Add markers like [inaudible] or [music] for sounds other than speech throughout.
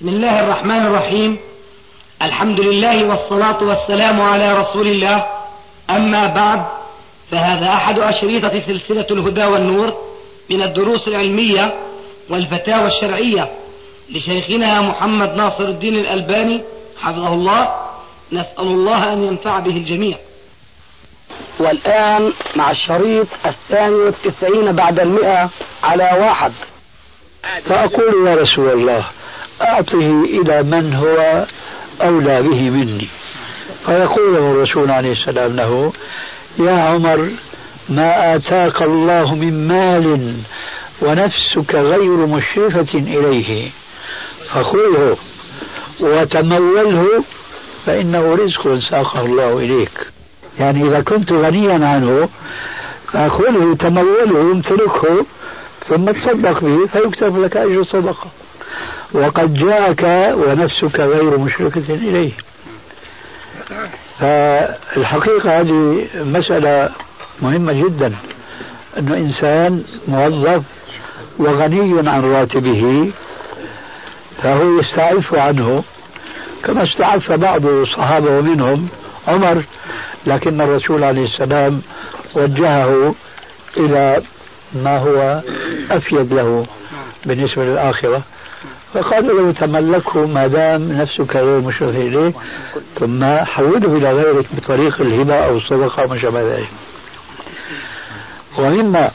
بسم الله الرحمن الرحيم. الحمد لله والصلاة والسلام على رسول الله. أما بعد فهذا أحد أشريطة سلسلة الهدى والنور من الدروس العلمية والفتاوى الشرعية لشيخنا محمد ناصر الدين الألباني حفظه الله. نسأل الله أن ينفع به الجميع. والآن مع الشريط الثاني والتسعين بعد المئة على واحد. فأقول يا رسول الله أعطه إلى من هو أولى به مني. فيقول الرسول عليه السلام له يا عمر ما آتاك الله من مال ونفسك غير مشرفة إليه. فخذه وتموله فإنه رزق ساقه الله إليك. يعني إذا كنت غنيا عنه فخذه تموله امتلكه ثم تصدق به فيكتب لك أجر صدقة. وقد جاءك ونفسك غير مشركة إليه. فالحقيقة هذه مسألة مهمة جدا أنه إنسان موظف وغني عن راتبه فهو يستعف عنه كما استعف بعض الصحابة ومنهم عمر لكن الرسول عليه السلام وجهه إلى ما هو أفيد له بالنسبة للآخرة. فقال له تملكه ما دام نفسك غير مشرف إليه ثم حوله إلى غيرك بطريق الهبة أو الصدقة وما شابه ذلك. ومما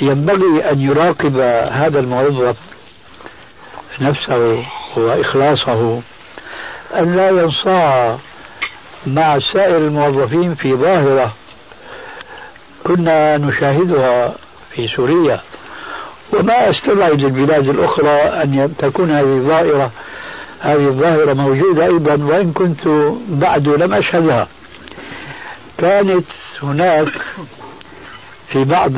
ينبغي أن يراقب هذا الموظف نفسه وإخلاصه أن لا ينصاع مع سائر الموظفين في ظاهرة كنا نشاهدها في سوريا. وما استبعد البلاد الأخرى أن تكون هذه الظاهرة. هذه الظاهرة موجودة أيضا وإن كنت بعد لم أشهدها. كانت هناك في بعض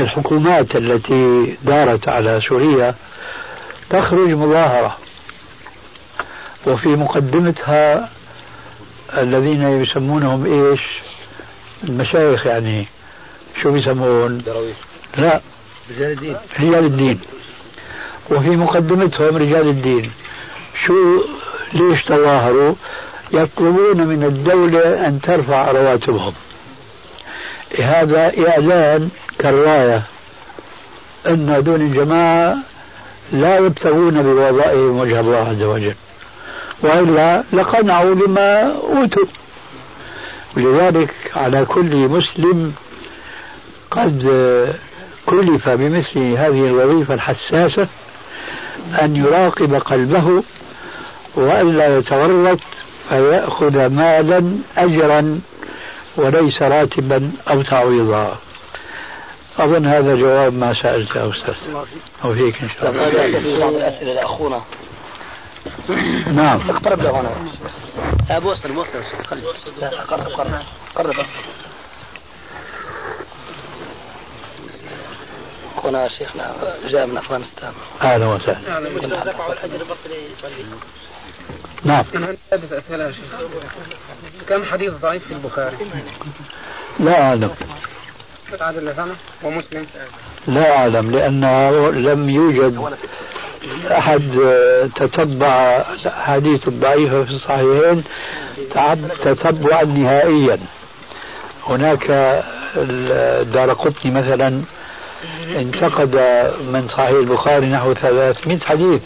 الحكومات التي دارت على سوريا تخرج مظاهرة. وفي مقدمتها الذين يسمونهم إيش؟ المشايخ يعني. شو بيسمون؟ لا. رجال الدين. رجال الدين. وفي مقدمتهم رجال الدين. شو ليش تظاهروا؟ يطلبون من الدولة أن ترفع رواتبهم. هذا إعلان كالراية أن هذول الجماعة لا يبتغون بوظائفهم وجه الله عز وجل. وإلا لقنعوا بما أوتوا. ولذلك على كل مسلم قد كلف بمثل هذه الوظيفة الحساسة أن يراقب قلبه وألا يتورط فيأخذ مالا أجرا وليس راتبا أو تعويضا. أظن هذا جواب ما سألته أستاذ. أو هيك إن شاء الله. الأسئلة لأخونا نعم. اقترب له هنا. أبو وصل وصل لا قرب قرب. قرب. أخونا شيخنا جاء من أفغانستان. أهلا وسهلا. نعم أنا عندي أسئلة يا شيخ. كم حديث ضعيف في البخاري؟ لا أعلم. عادل سنة ومسلم لا أعلم لأنه لم يوجد أحد تتبع الأحاديث الضعيفة في الصحيحين تتبعا نهائيا. هناك الدار قطني مثلا انتقد من صحيح البخاري نحو 300 حديث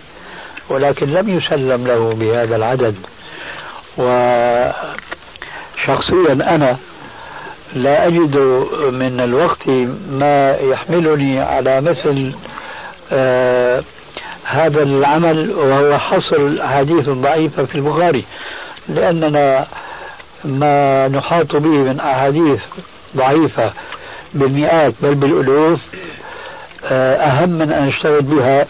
ولكن لم يسلم له بهذا العدد. وشخصيا أنا لا أجد من الوقت ما يحملني على مثل آه هذا العمل وهو حصر الأحاديث الضعيفة في البخاري. لأننا ما نحاط به من أحاديث ضعيفة. بالمئات بل بالألوف آه أهم من أن نشتغل بها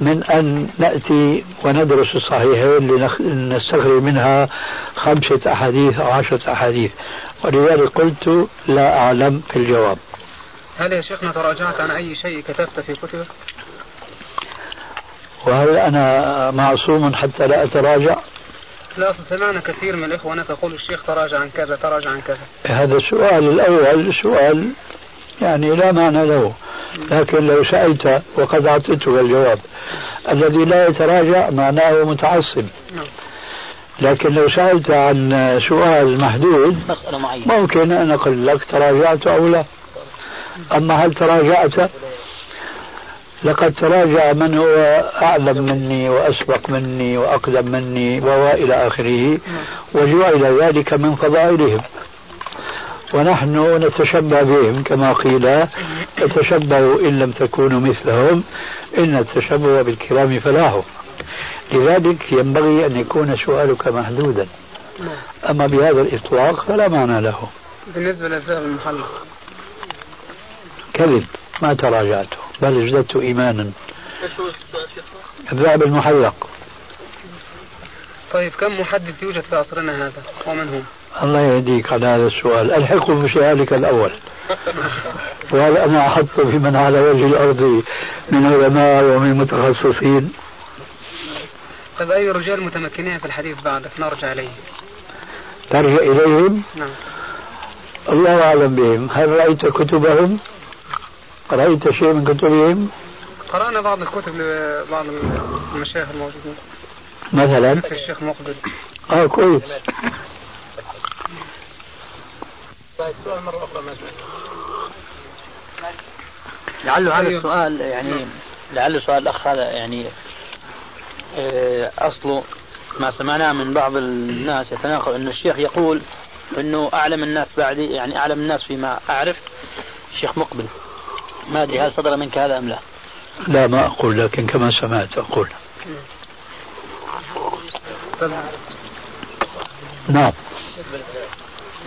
من أن نأتي وندرس الصحيحين لنستخرج منها خمسة أحاديث أو عشرة أحاديث ولذلك قلت لا أعلم في الجواب هل يا شيخنا تراجعت عن أي شيء كتبت في كتبك؟ وهل أنا معصوم حتى لا أتراجع؟ لا سمعنا كثير من الإخوة تقول الشيخ تراجع عن كذا تراجع عن كذا. هذا السؤال الأول سؤال يعني لا معنى له. لكن لو سألت وقد أعطيتك الجواب. الذي لا يتراجع معناه متعصب. لكن لو سألت عن سؤال محدود ممكن أن أقول لك تراجعت أو لا. أما هل تراجعت؟ لقد تراجع من هو أعلم مني وأسبق مني وأقدم مني وإلى آخره وجعل ذلك من فضائلهم. ونحن نتشبه بهم كما قيل تشبهوا إن لم تكونوا مثلهم إن التشبه بالكرام فلاح. لذلك ينبغي أن يكون سؤالك محدودا. أما بهذا الإطلاق فلا معنى له. بالنسبة للذهب المحلق. كذب. ما تراجعته بل ازددت إيمانا. الذهب المحلق. طيب كم محدث يوجد في عصرنا هذا؟ ومن هم؟ الله يهديك على هذا السؤال. الحقه بسؤالك الأول. وهل أنا أحط في من على وجه الأرض من علماء ومن متخصصين. طيب أي رجال متمكنين في الحديث بعدك؟ نرجع إليه. ترجع إليهم؟ نعم. الله أعلم بهم. هل رأيت كتبهم؟ رأيت شيء من كتبهم؟ قرأنا بعض الكتب لبعض المشايخ الموجودين. مثلا؟ مثل الشيخ مقبل. آه كويس. لعله هذا أيوه. السؤال يعني لعل سؤال الأخ هذا يعني آه، أصله ما سمعناه من بعض الناس يتناقل أن الشيخ يقول أنه أعلم الناس بعدي يعني أعلم الناس فيما أعرف الشيخ مقبل. ما أدري هل صدر منك هذا أم لا لا ما أقول لكن كما سمعت أقول نعم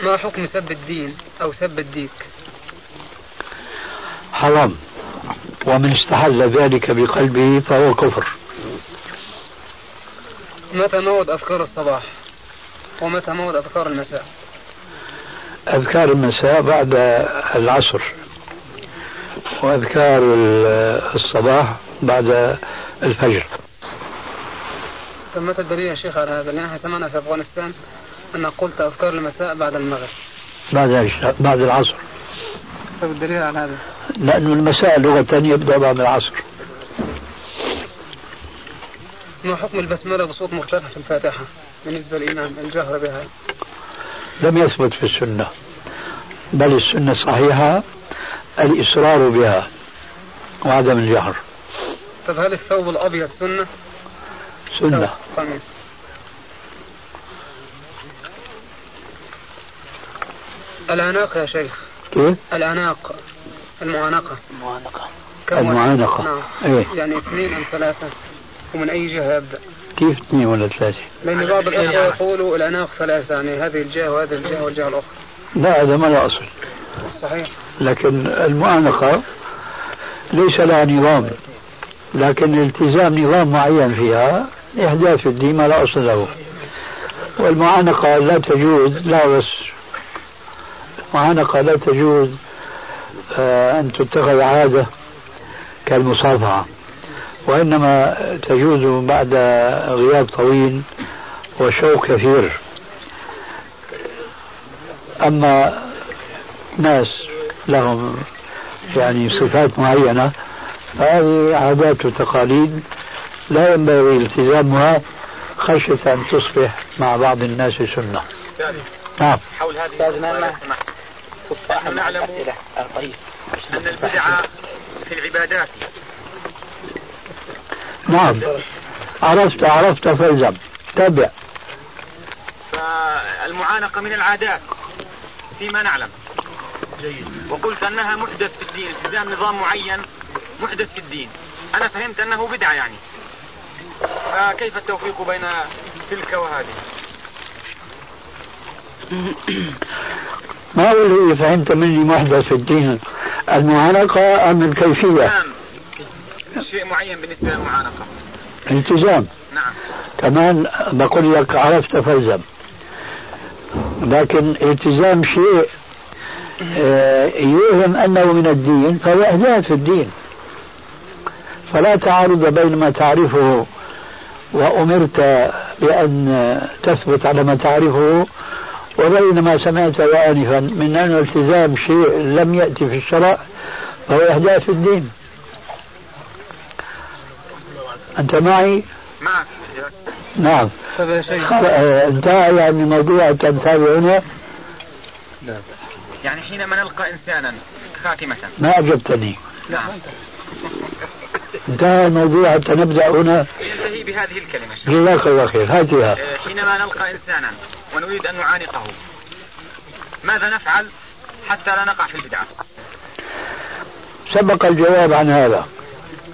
ما حكم سب الدين أو سب الديك؟ حرام ومن استحل ذلك بقلبه فهو كفر متى موعد أذكار الصباح؟ ومتى موعد أذكار المساء؟ أذكار المساء بعد العصر وأذكار الصباح بعد الفجر متى الدليل يا شيخ على هذا؟ لأن إحنا سمعنا في أفغانستان أنك قلت أذكار المساء بعد المغرب. بعد بعد العصر طيب الدليل على هذا؟ لأن المساء لغة يبدأ بعد العصر ما حكم البسملة بصوت مرتفع في الفاتحة بالنسبة للإمام الجهر بها؟ لم يثبت في السنة بل السنة الصحيحة الإصرار بها وعدم الجهر طيب هل الثوب الأبيض سنة؟ سنة قميص. العناق يا شيخ كيف؟ العناق المعانقة المعانقة كم المعانقة. نعم إيه. يعني اثنين أم ثلاثة ومن أي جهة يبدأ كيف اثنين ولا ثلاثة؟ لأن بعض الأخوة يقولوا الأعناق ثلاثة يعني هذه الجهة وهذه الجهة والجهة الأخرى لا هذا ما له أصل لكن المعانقة ليس لها نظام لكن التزام نظام معين فيها إحداث في الدين ما لا أصل له. والمعانقة لا تجوز لا بس المعانقة لا تجوز آه، أن تتخذ عادة كالمصافحة وإنما تجوز بعد غياب طويل وشوق كثير. أما ناس لهم يعني صفات معينة. فهذه عادات وتقاليد لا ينبغي التزامها خشية أن تصبح مع بعض الناس سنة. نعم. حول هذه نحن نعلم أسئلة آه، طيب. أن البدعة في العبادات. نعم. عرفت عرفت فالزم تابع. فالمعانقة من العادات. فيما نعلم. وقلت أنها محدث في الدين التزام نظام معين محدث في الدين. أنا فهمت أنه بدعة يعني. فكيف التوفيق بين تلك وهذه؟ ما هو اللي فهمت مني محدث في الدين المعانقة أم الكيفية؟ نعم. شيء معين بالنسبة للمعانقة. التزام. نعم. كمان بقول لك عرفت فالزم لكن التزام شيء يوهم أنه من الدين فهو إحداث في الدين. فلا تعارض بين ما تعرفه وأمرت بأن تثبت على ما تعرفه وبين ما سمعت آنفا من أن التزام شيء لم يأتي في الشرع فهو إحداث في الدين. أنت معي؟ معك. نعم. آه، انتهى يعني موضوع تتابعنا يعني حينما نلقى إنسانا خاتمة. ما أجبتني. نعم. انتهى الموضوع حتى نبدأ هنا. ينتهي بهذه الكلمة. شيخ. جزاك الله خير. هاتها. آه، حينما نلقى إنسانا ونريد أن نعانقه ماذا نفعل حتى لا نقع في البدعة؟ سبق الجواب عن هذا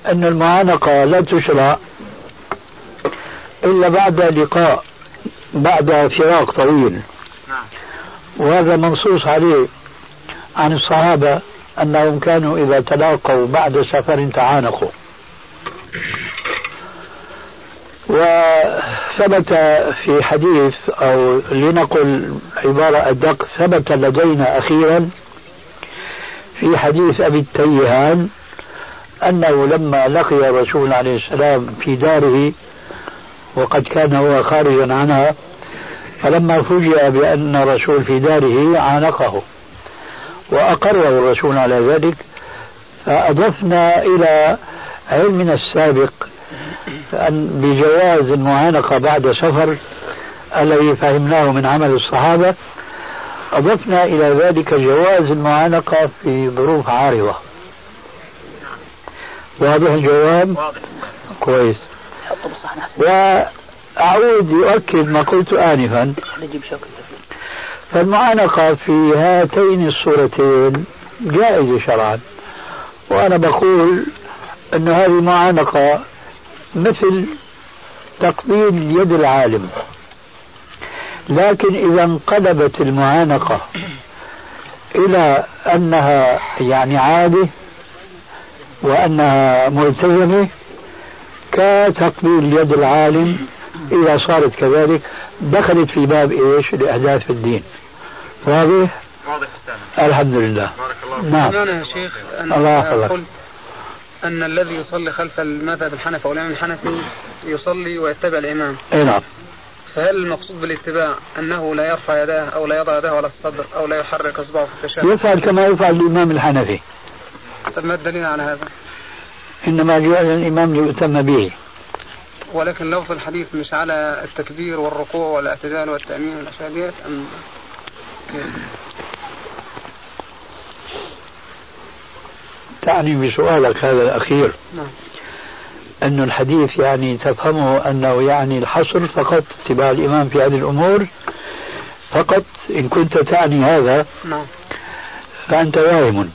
أن المعانقة لا تشرع إلا بعد لقاء بعد فراق طويل. نعم. وهذا منصوص عليه عن الصحابة أنهم كانوا إذا تلاقوا بعد سفر تعانقوا. وثبت في حديث أو لنقل عبارة أدق ثبت لدينا أخيرا في حديث أبي التيهان أنه لما لقي الرسول عليه السلام في داره وقد كان هو خارجا عنها فلما فوجئ بأن الرسول في داره عانقه وأقره الرسول على ذلك فأضفنا إلى علمنا السابق أن بجواز المعانقة بعد سفر الذي فهمناه من عمل الصحابة أضفنا إلى ذلك جواز المعانقة في ظروف عارضة. واضح الجواب؟ واضح. كويس. حطه وأعود يؤكد ما قلت آنفا. فالمعانقة في هاتين الصورتين جائزة شرعا. وأنا بقول أن هذه المعانقة مثل تقبيل يد العالم. لكن إذا انقلبت المعانقة إلى أنها يعني عادة وأنها ملتزمة كتقبيل يد العالم إذا صارت كذلك دخلت في باب إيش؟ الإحداث في الدين. واضح؟ الحمد لله. بارك الله فيك. نعم. أنا يا شيخ أن الله يحفظك. قلت أن الذي يصلي خلف المذهب الحنفي أو الإمام الحنفي يصلي ويتبع الإمام. أي نعم. فهل المقصود بالاتباع أنه لا يرفع يداه أو لا يضع يداه على الصدر أو لا يحرك إصبعه في التشهد؟ يفعل كما يفعل الإمام الحنفي. طب ما الدليل على هذا؟ إنما جاء الإمام ليؤتم به. ولكن لفظ الحديث مش على التكبير والركوع والاعتدال والتأمين والأشياء ديت أم؟ تعني بسؤالك هذا الأخير. نعم. أن الحديث يعني تفهمه أنه يعني الحصر فقط اتباع الإمام في هذه الأمور فقط. إن كنت تعني هذا نعم. فأنت واهم.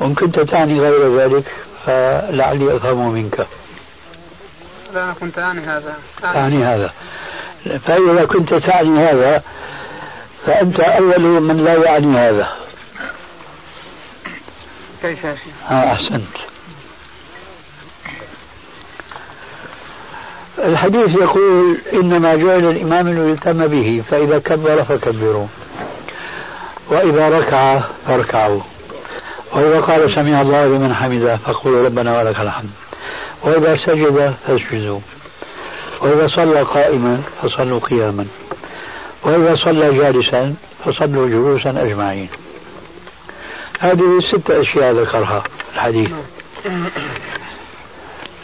وإن كنت تعني غير ذلك فلعلي أفهمه منك. لا أنا كنت أعني هذا. تعني هذا. فإذا كنت تعني هذا فأنت أول من لا يعني هذا. كيف يا شيخ؟ ها أحسنت. الحديث يقول إنما جعل الإمام ليتم به فإذا كبر فكبروا. وإذا ركع فاركعوا. وإذا قال سمع الله لمن حمده فقولوا ربنا ولك الحمد. وإذا سجد فاسجدوا. وإذا صلى قائما فصلوا قياما. وإذا صلى جالسا فصلوا جلوسا أجمعين. هذه ست أشياء ذكرها الحديث.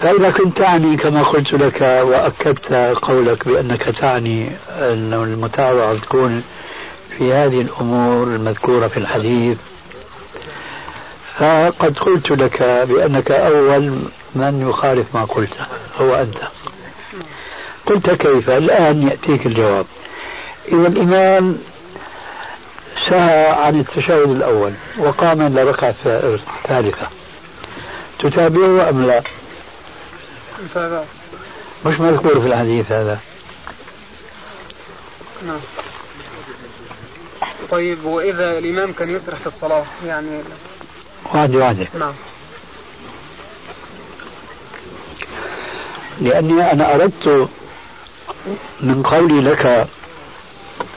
فإذا كنت تعني كما قلت لك وأكدت قولك بأنك تعني أن المتابعة تكون في هذه الأمور المذكورة في الحديث فقد قلت لك بأنك أول من يخالف ما قلته هو أنت. قلت كيف؟ الآن يأتيك الجواب. إذا الإمام سهى عن التشهد الأول وقام إلى ركعة ثالثة. تتابعه أم لا؟ مش مذكور في الحديث هذا. نعم. طيب وإذا الإمام كان يسرح في الصلاة يعني واحدة واحدة نعم. لأني أنا أردت من قولي لك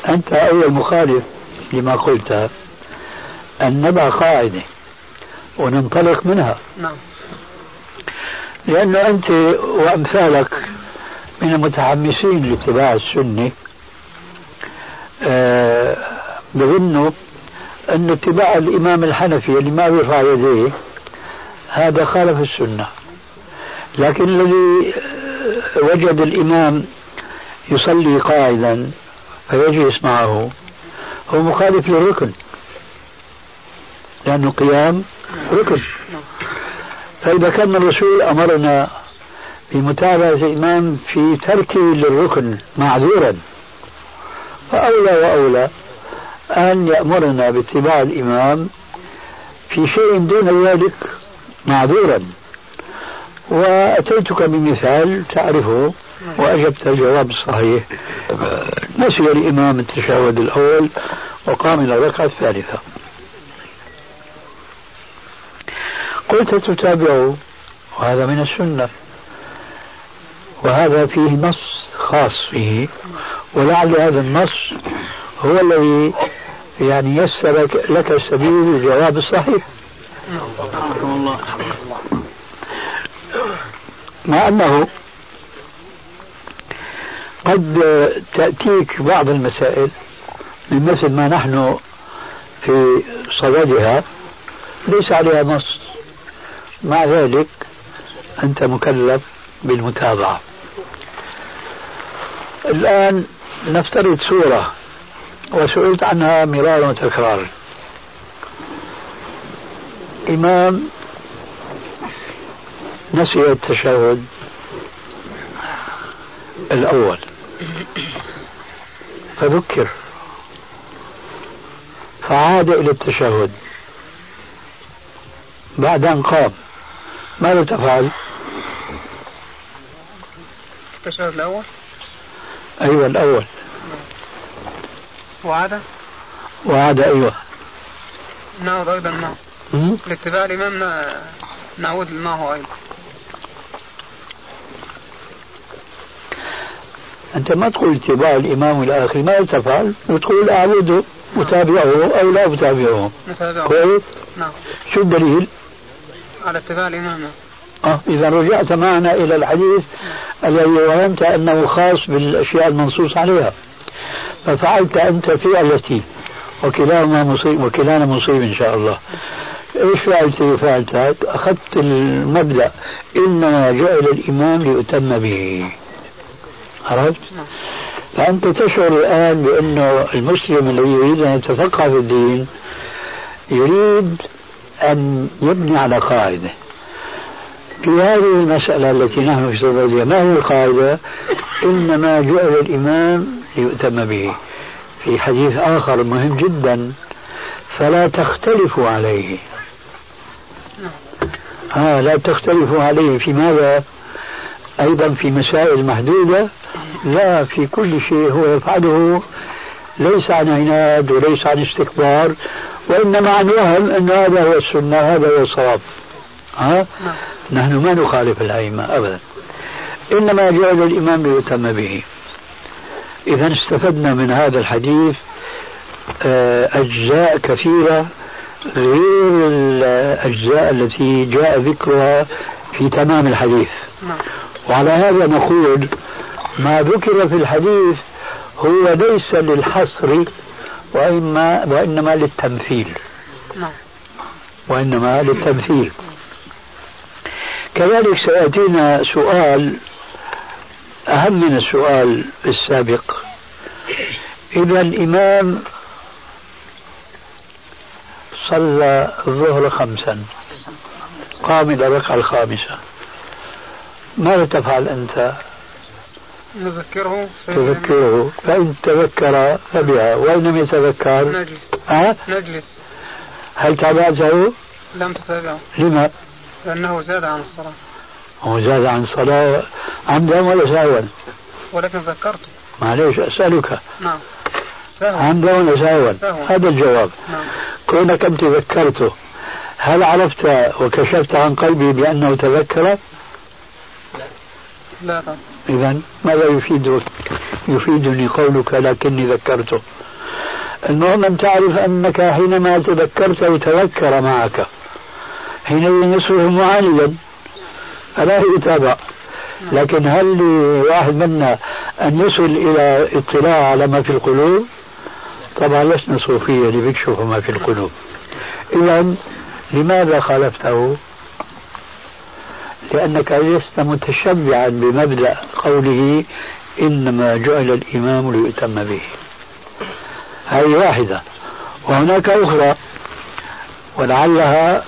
أنت أول مخالف لما قلت أن نضع قاعدة وننطلق منها. نعم. لأنه أنت وأمثالك من المتحمسين لاتباع السنة آه بظنوا أن اتباع الإمام الحنفي اللي ما بيرفع يديه هذا خالف السنة. لكن الذي وجد الإمام يصلي قاعدا فيجلس معه هو مخالف للركن. لأنه قيام ركن. فإذا كان الرسول أمرنا بمتابعة الإمام في تركه للركن معذورا فأولى وأولى. أن يأمرنا باتباع الإمام في شيء دون ذلك معذورا. وأتيتك بمثال تعرفه وأجبت الجواب الصحيح. نسي الإمام التشهد الأول وقام إلى الركعة الثالثة. قلت تتابعه وهذا من السنة. وهذا فيه نص خاص فيه ولعل هذا النص هو الذي يعني يسر لك سبيل الجواب الصحيح. مع أنه قد تأتيك بعض المسائل من مثل ما نحن في صددها ليس عليها نص. مع ذلك أنت مكلف بالمتابعة. الآن نفترض صورة. وسئلت عنها مرارا وتكرارا. إمام نسي التشهد الأول. فذكر. فعاد إلى التشهد. بعد أن قام. ماذا تفعل؟ التشهد الأول؟ أيوة الأول. وعاد وعاد أيوة. نعود أيضا معه لاتباع الإمام نعود معه أيضا. أنت ما تقول اتباع الإمام إلى آخره ماذا تفعل؟ وتقول أعبده أتابعه أو لا أتابعه. نتابعه كويس؟ نعم. شو الدليل؟ على اتباع الإمام. آه إذا رجعت معنا إلى الحديث الذي وهمت أنه خاص بالأشياء المنصوص عليها. ففعلت أنت فعلتي وكلاهما مصيب وكلانا مصيب إن شاء الله. إيش فعلت؟ فعلت؟ أخذت المبدأ. إنما جعل الامام ليؤتم به. عرفت؟ فأنت تشعر الآن بانه المسلم الذي يريد أن يتفقه في الدين يريد أن يبني على قاعدة. في هذه المسألة التي نحن في صددها ما هي القاعدة؟ إنما جعل الإمام ليؤتم به. في حديث آخر مهم جدا فلا تختلفوا عليه. آه لا تختلفوا عليه. في ماذا؟ أيضا في مسائل محدودة. لا في كل شيء هو يفعله. ليس عن عناد وليس عن استكبار وإنما عن وهم أن هذا هو السنة هذا هو الصواب. ها؟ نحن ما نخالف الأئمة أبدا. إنما جعل الإمام ليتم به إذا استفدنا من هذا الحديث آه، أجزاء كثيرة غير الأجزاء التي جاء ذكرها في تمام الحديث نعم. وعلى هذا نقول ما ذكر في الحديث هو ليس للحصر وإما وإنما للتمثيل نعم. وإنما للتمثيل كذلك سيأتينا سؤال أهم من السؤال السابق إذا الإمام صلى الظهر خمسا قام إلى الركعة الخامسة ماذا تفعل أنت؟ نذكره تذكره فإن تذكر فبها وإن لم يتذكر نجلس أه؟ نجلس هل تابعته؟ لم تتابعه لما؟ لأنه زاد عن الصلاة هو زاد عن الصلاة عمدا ولا سهوا؟ ولكن ذكرته معليش أسألك نعم عمدا ولا سهوا؟ هذا الجواب نعم. كونك أنت ذكرته هل عرفت وكشفت عن قلبي بأنه تذكر؟ لا طبعا إذا ماذا يفيدك؟ يفيدني قولك لكني ذكرته المهم أن تعرف أنك حينما تذكرته تذكر معك حينئذ يصبح معالجا فلا يتابع. لكن هل لواحد منا أن يصل إلى اطلاع على ما في القلوب؟ طبعا لسنا صوفية اللي بيكشفوا ما في القلوب. إذا لماذا خالفته؟ لأنك لست متشبعا بمبدأ قوله إنما جعل الإمام ليؤتم به. هذه واحدة. وهناك أخرى. ولعلها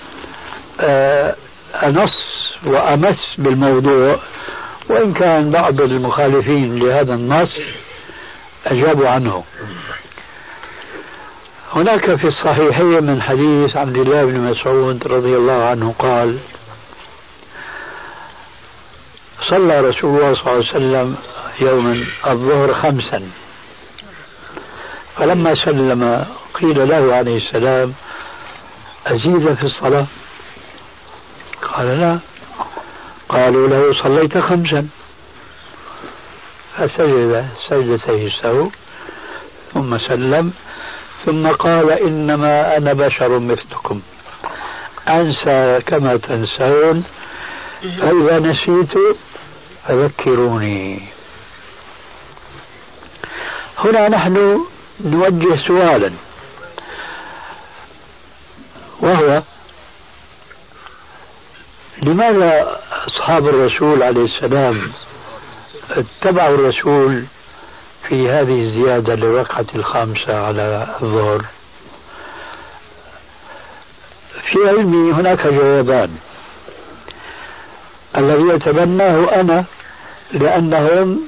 آه، أنص وأمس بالموضوع وإن كان بعض المخالفين لهذا النص أجابوا عنه. هناك في الصحيحين من حديث عبد الله بن مسعود رضي الله عنه قال صلى رسول الله صلى الله عليه وسلم يوما الظهر خمسا. فلما سلم قيل له عليه السلام أزيد في الصلاة؟ قال لا. قالوا له صليت خمسا. فسجد سجدتي السهو ثم سلم ثم قال إنما أنا بشر مثلكم. أنسى كما تنسون. فإذا نسيت فذكروني. هنا نحن نوجه سؤالا. وهو لماذا أصحاب الرسول عليه السلام اتبعوا الرسول في هذه الزيادة للركعة الخامسة على الظهر؟ في علمي هناك جوابان. الذي يتبناه أنا لأنهم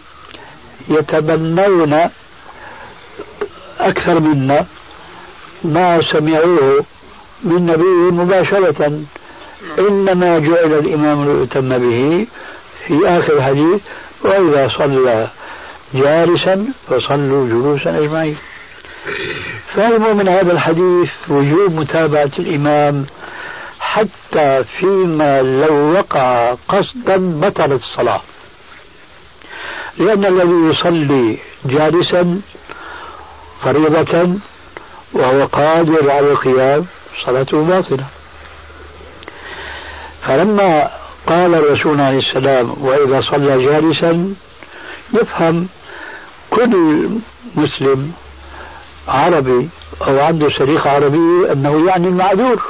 يتبنون أكثر منا ما سمعوه من نبي مباشرة إنما جعل الإمام ليؤتم به في آخر الحديث وإذا صلى جالسا فصلوا جلوسا أجمعين. فهموا من هذا الحديث وجوب متابعة الإمام حتى فيما لو وقع قصدا بطلت الصلاة. لأن الذي يصلي جالسا فريضة وهو قادر على القيام صلاته باطلة. فلما قال الرسول عليه السلام وإذا صلى جالسا يفهم كل مسلم عربي أو عنده شريك عربي أنه يعني المعذور.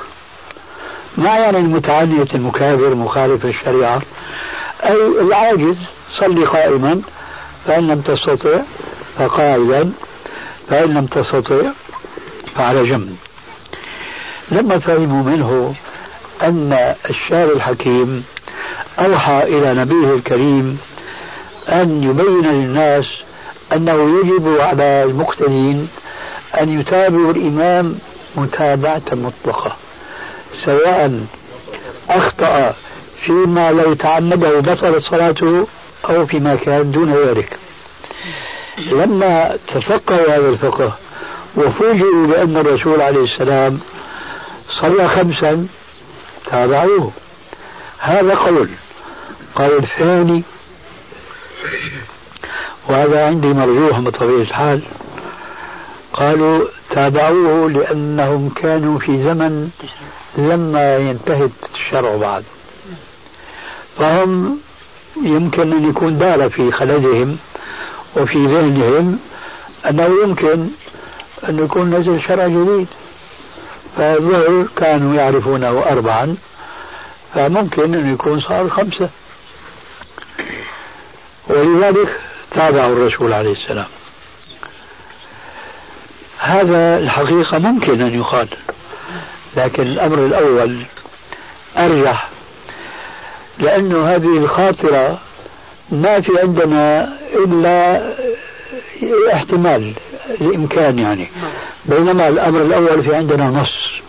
ما يعني المتعنت المكابر مخالف الشريعة. أي العاجز صلي قائما فإن لم تستطع فقاعدا فإن لم تستطع فعلى جنب. لما فهموا منه أن الشارع الحكيم أوحى إلى نبيه الكريم أن يبين للناس أنه يجب على المقتدين أن يتابعوا الإمام متابعة مطلقة سواء أخطأ فيما لو تعمده بطلت صلاته أو فيما كان دون ذلك. لما تفقهوا هذا الفقه وفوجئوا بأن الرسول عليه السلام صلى خمسا تابعوه. هذا قول. قول الثاني وهذا عندي مرجوح بطبيعة الحال. قالوا تابعوه لأنهم كانوا في زمن لما ينتهي الشرع بعد. فهم يمكن أن يكون دار في خلدهم وفي ذهنهم أنه يمكن أن يكون نزل شرع جديد. فالظهر كانوا يعرفونه أربعا فممكن أن يكون صار خمسة. ولذلك تابعوا الرسول عليه السلام. هذا الحقيقة ممكن أن يقال لكن الأمر الأول أرجح لأنه هذه الخاطرة ما في عندنا إلا احتمال الإمكان يعني. بينما الأمر الأول في عندنا نص.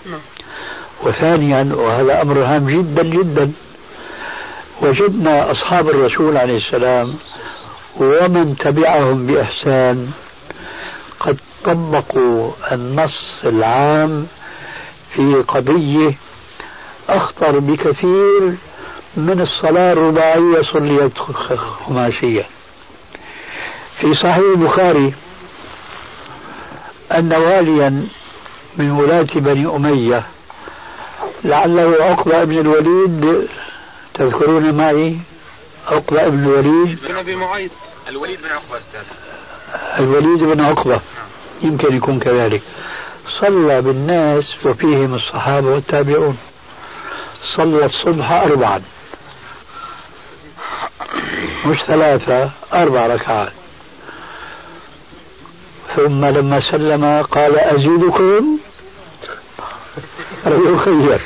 وثانيا وهذا أمر هام جدا جدا. وجدنا أصحاب الرسول عليه السلام ومن تبعهم بإحسان قد طبقوا النص العام في قضية أخطر بكثير من الصلاة الرباعية صليت خماسية. في صحيح البخاري أن واليا من ولاة بني أمية لعله عقبة بن الوليد تذكرون معي؟ عقبة بن الوليد. بن أبي معيط. الوليد بن عقبة أستاذ. الوليد بن عقبة. يمكن يكون كذلك. صلى بالناس وفيهم الصحابة والتابعون. صلى الصبح أربعا. مش ثلاثة أربع ركعات. ثم لما سلم قال أزيدكم يخير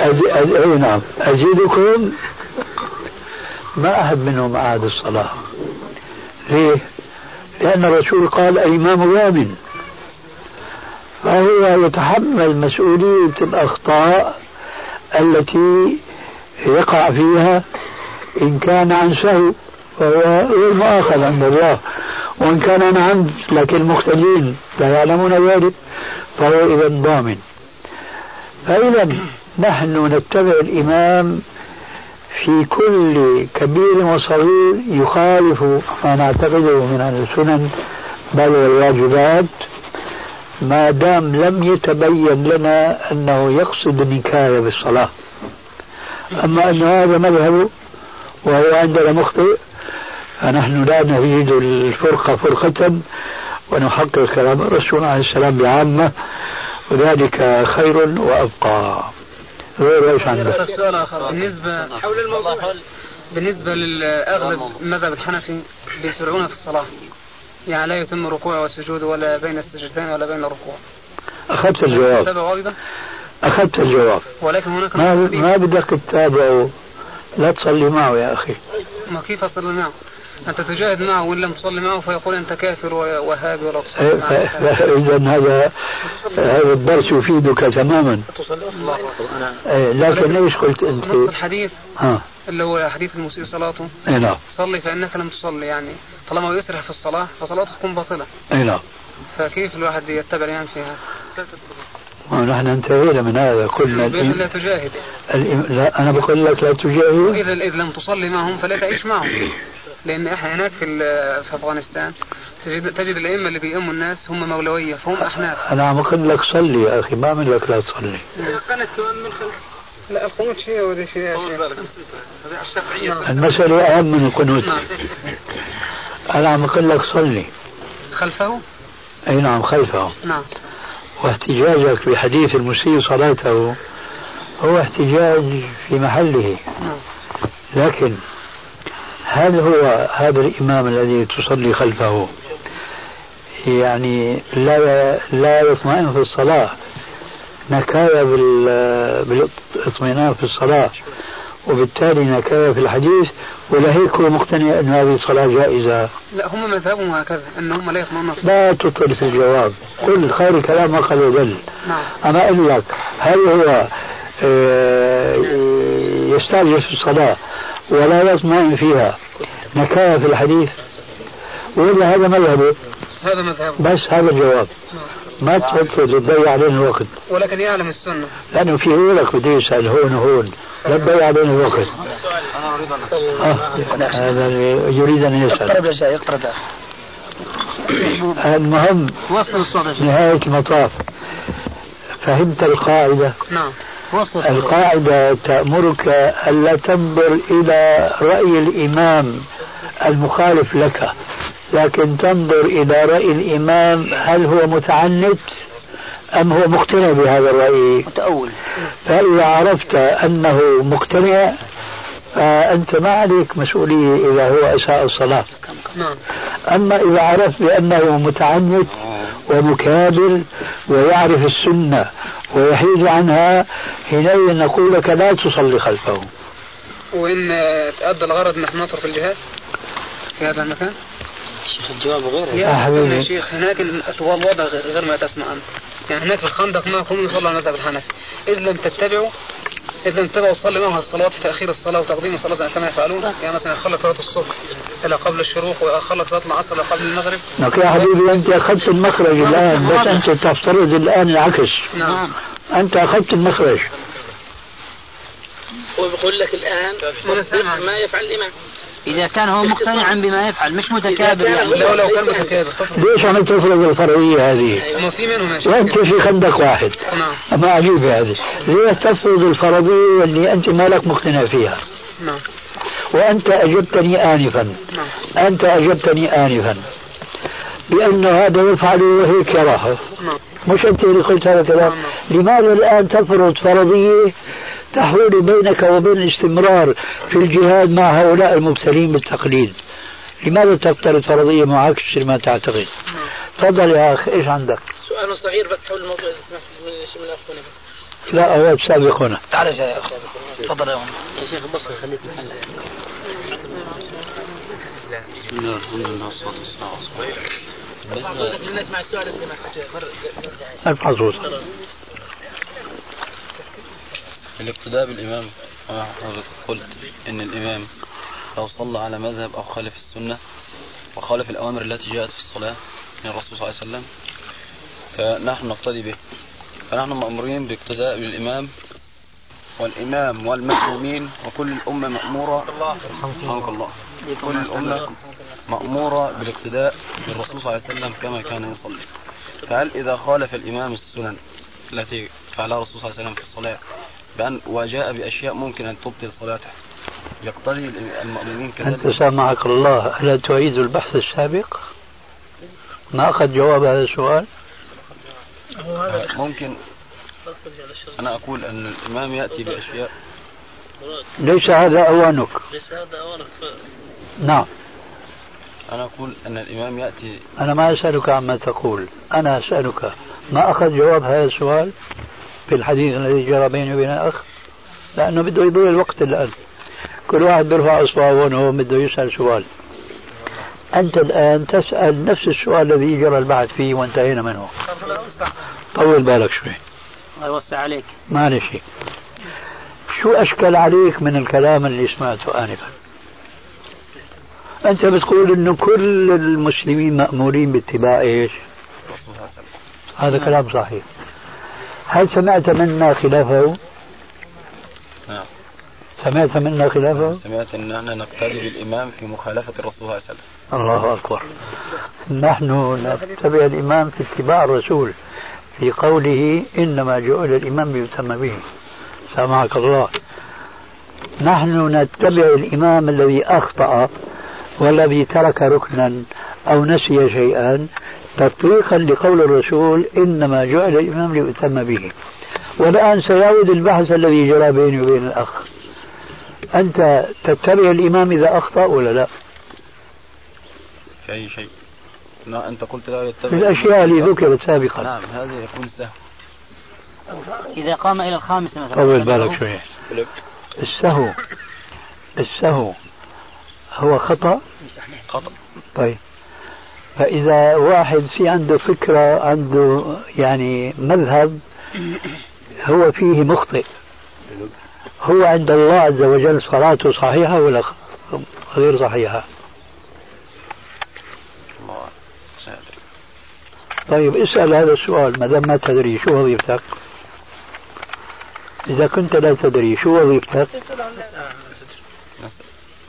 أي نعم. أزيدكم ما أحد منهم أعاد الصلاة. ليه؟ لأن الرسول قال الإمام غام فهو يتحمل مسؤولية الأخطاء التي يقع فيها إن كان عن سهو فهو غير مؤاخذ عند الله. وإن كان عن لكن المختلين لا يعلمون ذلك فهو إذا ضامن. فإذا نحن نتبع الإمام في كل كبير وصغير يخالف ما نعتقده من السنن بل والواجبات. ما دام لم يتبين لنا أنه يقصد النكاية بالصلاة. أما أن هذا مذهبه وهو عندنا مخطئ فنحن لا نريد الفرقة فرقة ونحقق كلام الرسول عليه السلام بعامة وذلك خير وأبقى. غير إيش عندك؟ بالنسبة حول الموضوع. بالنسبة للأغلب المذهب الحنفي بيسرعون في الصلاة. يعني لا يتم ركوع وسجود ولا بين السجدتين ولا بين الركوع. أخذت الجواب. أخذت الجواب. ولكن هناك ما, ما بدك تتابعه. لا تصلي معه يا أخي. ما كيف أصلي معه؟ أنت تجاهد معه وإن لم تصلي معه فيقول أنت كافر وهابي ولا تصلي معه. إذا هذا هذا الدرس يفيدك تماما. إيه، لكن إيش قلت أنت؟ الحديث ها. اللي هو حديث المسيء صلاته. اي نعم. صلي فإنك لم تصلي يعني. طالما يسرح في الصلاة فصلاته تكون باطلة. اي نعم. فكيف الواحد يتبع يعني في هذا؟ ونحن انتهينا من هذا قلنا لا تجاهد؟ لا أنا بقول لك لا تجاهد. اذا اذا لم تصلي معهم فلا تعيش معهم. [coughs] لأن إحنا هناك في في أفغانستان. تجد تجد الأئمة اللي بيأموا الناس هم مولويه فهم أحناف. أنا عم أقول لك صلي يا أخي ما من لك لا تصلي. قنت كمان من خلف لا القنوت شيء ولا شيء المسألة أهم من القنوت. نعم. أنا عم أقول لك صلي. خلفه؟ أي نعم خلفه. نعم. واحتجاجك بحديث المسيء صلاته هو احتجاج في محله. نعم. لكن هل هو هذا الإمام الذي تصلي خلفه. يعني لا لا يطمئن في الصلاة. نكاية بالاطمئنان في الصلاة. وبالتالي نكاية في الحديث. ولا هيك هو مقتنع أن هذه الصلاة جائزة؟ لا هم مذهبهم هكذا أن هم لا يطمئنون لا تطل في الجواب. كل خير الكلام ما قال نعم. أنا أقول لك هل هو آه، يستعجل في الصلاة؟ ولا يطمئن فيها نكاية في الحديث. ولا هذا مذهبه هذا مذهبه بس هذا الجواب. نعم. ما تفضل تضيع علينا الوقت. ولكن يعلم السنة. لأنه في غيرك بده يسأل هون وهون. لا تضيع علينا الوقت. آه. هذا يريد أن يسأل. اقترب يا شيخ اقترب. المهم نهاية المطاف. فهمت القاعدة؟ نعم. القاعدة تأمرك ألا تنظر إلى رأي الإمام المخالف لك لكن تنظر إلى رأي الإمام هل هو متعنت أم هو مقتنع بهذا الرأي. متأول. فإذا عرفت أنه مقتنع فأنت ما عليك مسؤولية إذا هو أساء الصلاة. نعم. أما إذا عرفت بأنه متعنت ومكابر ويعرف السنة ويحيد عنها حينئذ نقول لك لا تصلي خلفه وإن تأدى الغرض نحن نترك الجهاد؟ في هذا المكان؟ شيخ الجواب غير يا حبيبي شيخ هناك الوضع غير ما تسمع أنت يعني هناك في الخندق ما هم يصلى على المذهب الحنفي إذ لم تتبعوا إذ لم تتبعوا تصلي معها الصلوات في تأخير الصلاة وتقديم الصلاة كما يفعلون. يعني مثلا يخلى صلاة الصبح إلى قبل الشروق ويخلى صلاة العصر إلى قبل المغرب. لك يا حبيبي أنت أخذت المخرج الآن بس أنت تفترض الآن العكس. نعم. أنت أخذت المخرج. هو بيقول لك الآن ما يفعل. الإمام إذا كان هو مقتنعا بما يفعل مش متكابر يعني. لو لو كان متكابر. ليش عم تفرض الفرعية هذه؟ ما في منهم وأنت في خندق واحد. نعم. ما عجيبة هذه. ليش تفرض الفرضية اللي أنت ما لك مقتنع فيها؟ نعم. وأنت أجبتني آنفا. نعم. أنت أجبتني آنفا. بأن هذا يفعل وهيك يراه. نعم. مش أنت اللي قلت هذا الكلام. نعم. لماذا الآن تفرض فرضية تحول بينك وبين الاستمرار في الجهاد مع هؤلاء المبتلين بالتقليد. لماذا تفترض فرضية معاكسة لما تعتقد؟ تفضل يا أخي إيش عندك؟ سؤال صغير بس حول الموضوع لا أود سابق هنا تعال يا أخي. تفضل يا شيخ بص خليك محلك بسم الله الحمد لله والصلاة والسلام على رسول الله ألف حظوظ الاقتداء بالإمام كما حضرتك قلت إن الإمام لو صلى على مذهب أو خالف السنة وخالف الأوامر التي جاءت في الصلاة من الرسول صلى الله عليه وسلم فنحن نقتدي به. فنحن مأمورين باقتداء بالإمام والإمام والمأمومين وكل الأمة مأمورة. رحمك الله. كل الأمة مأمورة بالاقتداء بالرسول صلى الله عليه وسلم كما كان يصلي. فهل إذا خالف الإمام السنن التي فعلها الرسول صلى الله عليه وسلم في الصلاة بأن وجاء بأشياء ممكن أن تبطل صلاته. يقتضي المؤمنين كذلك. أنت سامحك الله ألا تعيد البحث السابق؟ ما أخذ جواب هذا السؤال؟ ممكن. أنا أقول أن الإمام يأتي بأشياء. ليس هذا أوانك. ليس هذا أوانك. نعم. أنا أقول أن الإمام يأتي. أنا ما أسألك عما تقول. أنا أسألك ما أخذ جواب هذا السؤال؟ في الحديث الذي جرى بيني وبين الأخ لأنه بده يضيع الوقت الآن كل واحد بيرفع إصبعه وهو بده يسأل سؤال. أنت الآن تسأل نفس السؤال الذي جرى البحث فيه وانتهينا منه. طول بالك شوي. أوسع عليك. معلش شو أشكل عليك من الكلام اللي سمعته آنفا؟ أنت بتقول إنه كل المسلمين مأمورين باتباع إيش؟ هذا كلام صحيح. هل سمعت منا خلافه؟ نعم. سمعت منا خلافه؟ سمعت أن نحن نقتدي بالإمام في مخالفة الرسول صلى الله عليه وسلم. الله أكبر. نحن نتبع الإمام في اتباع الرسول في قوله إنما جعل الإمام ليتم به. سامعك الله. نحن نتبع الإمام الذي أخطأ والذي ترك ركنا أو نسي شيئا تطبيقا لقول الرسول إنما جعل الإمام ليؤتم به. والآن سيعود البحث الذي جرى بيني وبين الأخ. أنت تتبع الإمام إذا أخطأ ولا لا؟ في أي شيء؟ لا أنت قلت لا يتبع في الأشياء اللي ذكرت سابقا. نعم هذا يكون سهل. إذا قام إلى الخامسة مثلا. طول بالك شوية. السهو السهو هو خطأ؟ خطأ. طيب. فإذا واحد في عنده فكرة عنده يعني مذهب هو فيه مخطئ هو عند الله عز وجل صلاته صحيحة ولا غير صحيحة طيب اسأل هذا السؤال ما دام ما تدري شو وظيفتك؟ إذا كنت لا تدري شو وظيفتك؟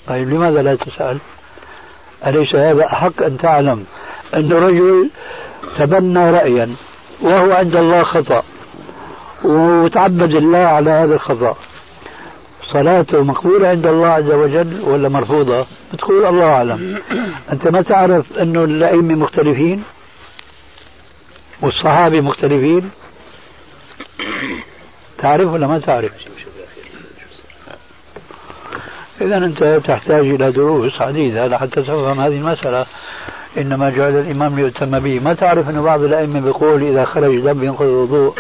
طيب لماذا لا تسأل؟ أليس هذا أحق أن تعلم؟ أن رجل تبنى رأيا وهو عند الله خطأ وتعبد الله على هذا الخطأ. صلاته مقبولة عند الله عز وجل ولا مرفوضة؟ بتقول الله أعلم. أنت ما تعرف أنه الأئمة مختلفين؟ والصحابة مختلفين؟ تعرف ولا ما تعرف؟ إذا أنت تحتاج إلى دروس عديدة حتى تفهم هذه المسألة. إنما جعل الإمام ليؤتم به. ما تعرف أن بعض الأئمة بيقول إذا خرج دم ينقض الوضوء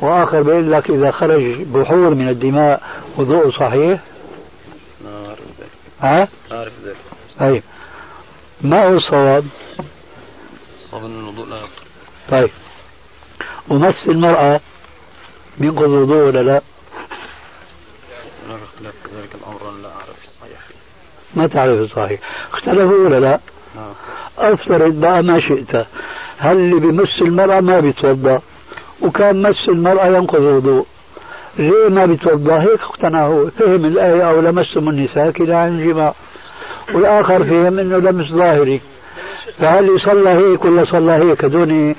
وآخر بيقول لك إذا خرج بحور من الدماء وضوء صحيح؟ أعرف ذلك. ها؟ أعرف ذلك. طيب. ما هو الصواب؟ صاب أن الوضوء لا يبطل. طيب. ومس المرأة ينقض الوضوء ولا لا؟ في ذلك الأمر لا ما تعرف الصحيح اختلفوا ولا لا؟ نعم افترض بقى ما شئت. هل اللي بمس المرأة ما بيتوضأ؟ وكان مس المرأة ينقض الوضوء. ليه ما بيتوضأ؟ هيك اقتنع هو فهم الآية أو لمسهم النساء كده عن الجماع والآخر فهم أنه لمس ظاهري. فهل يصلى هيك ولا صلى هيك؟ هذول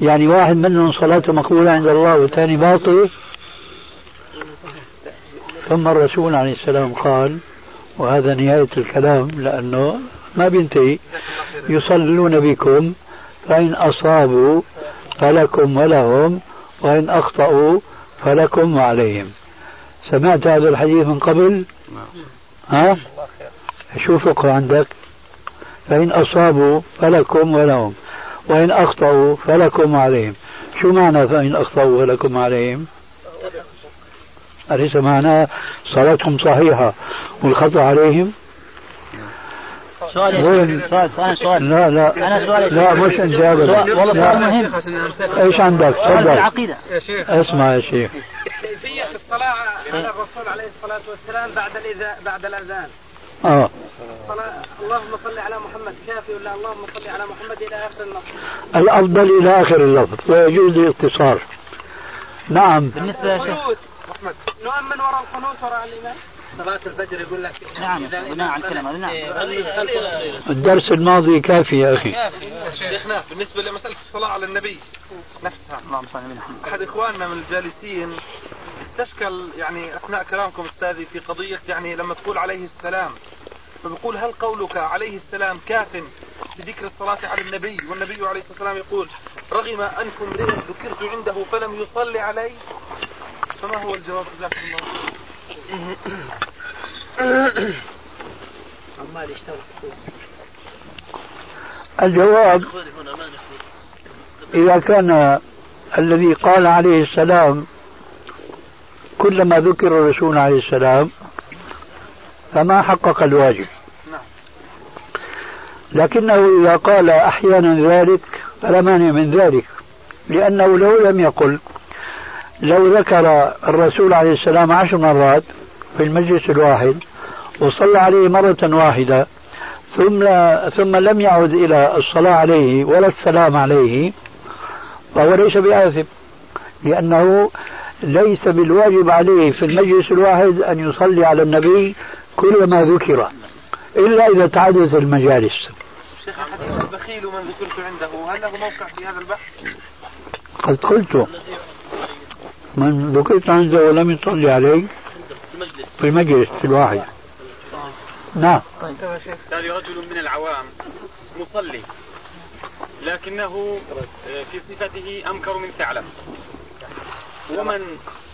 يعني واحد منهم صلاته مقبولة عند الله والثاني باطل؟ ثم الرسول عليه السلام قال وهذا نهاية الكلام لأنه ما بينتهي. يصلون بكم فإن أصابوا فلكم ولهم وإن أخطأوا فلكم وعليهم سمعت هذا الحديث من قبل؟ ها؟ شو فقه عندك. فإن أصابوا فلكم ولهم وإن أخطأوا فلكم عليهم. شو معنى فإن أخطأوا فلكم عليهم؟ أليس معناه صلاتهم صحيحة والخطأ عليهم؟ سؤال سؤال سؤال سؤال. لا لا أنا سؤالي لا مش أنت أبدا والله سؤال مهم. إيش عندك؟ سؤال في تفضل. العقيدة. اسمع يا شيخ. كيفية الصلاة على الرسول عليه الصلاة والسلام بعد الإذا بعد الأذان. آه. اللهم صل على محمد. كافي ولا اللهم صل على محمد إلى آخر النص الأفضل إلى آخر اللفظ ويجوز الاختصار نعم. بالنسبة يا شيخ. القنوت نؤمن وراء القنوت وراء الإمام صلاة الفجر يقول لك نعم بناء على الكلام نعم. الدرس الماضي كافي يا أخي. شيخنا بالنسبة لمسألة الصلاة على النبي. نفسها اللهم صل على محمد. أحد إخواننا من الجالسين استشكل يعني أثناء كلامكم أستاذي في قضية يعني لما تقول عليه السلام. فبقول هل قولك عليه السلام كاف في ذكر الصلاة على النبي؟ والنبي عليه الصلاة والسلام يقول رغم أنف امرئ ذكرت عنده فلم يصلي علي فما هو الجواب جزاكم الله [coughs] الجواب إذا كان الذي قال عليه السلام كلما ذكر الرسول عليه السلام فما حقق الواجب. لكنه إذا قال أحيانا ذلك فلا مانع من ذلك لأنه لو لم يقل لو ذكر الرسول عليه السلام عشر مرات في المجلس الواحد وصلى عليه مرة واحدة ثم ثم لم يعد إلى الصلاة عليه ولا السلام عليه فهو ليس بآثم لأنه ليس بالواجب عليه في المجلس الواحد أن يصلي على النبي كلما ذكر إلا إذا تعددت المجالس شيخ البخيل من ذكرت عنده هل له موقع في هذا البحث؟ قد قلت من ذكرت عنده ولم يصلي عليه في المجلس الواحد. نعم. هذه رجل من العوام مصلي. لكنه في صفته أمكر من ثعلب ومن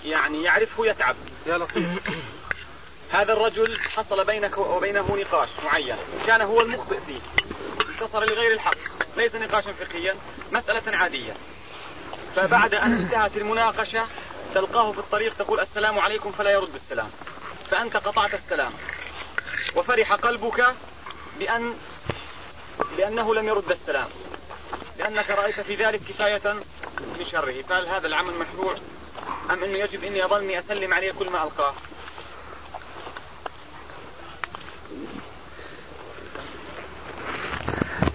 يعني يعرفه يتعب. يا لطيف هذا الرجل حصل بينك وبينه نقاش معين. كان هو المخطئ فيه. انتصر لغير الحق. ليس نقاشا فقهيا مسألة عادية. فبعد أن انتهت المناقشة تلقاه في الطريق تقول السلام عليكم فلا يرد السلام. فأنت قطعت السلام. وفرح قلبك بأن بأنه لم يرد السلام. لأنك رأيت في ذلك كفاية من شره. فهل هذا العمل مشروع أم أنه يجب أني أظلني أسلم عليه كل ما ألقاه؟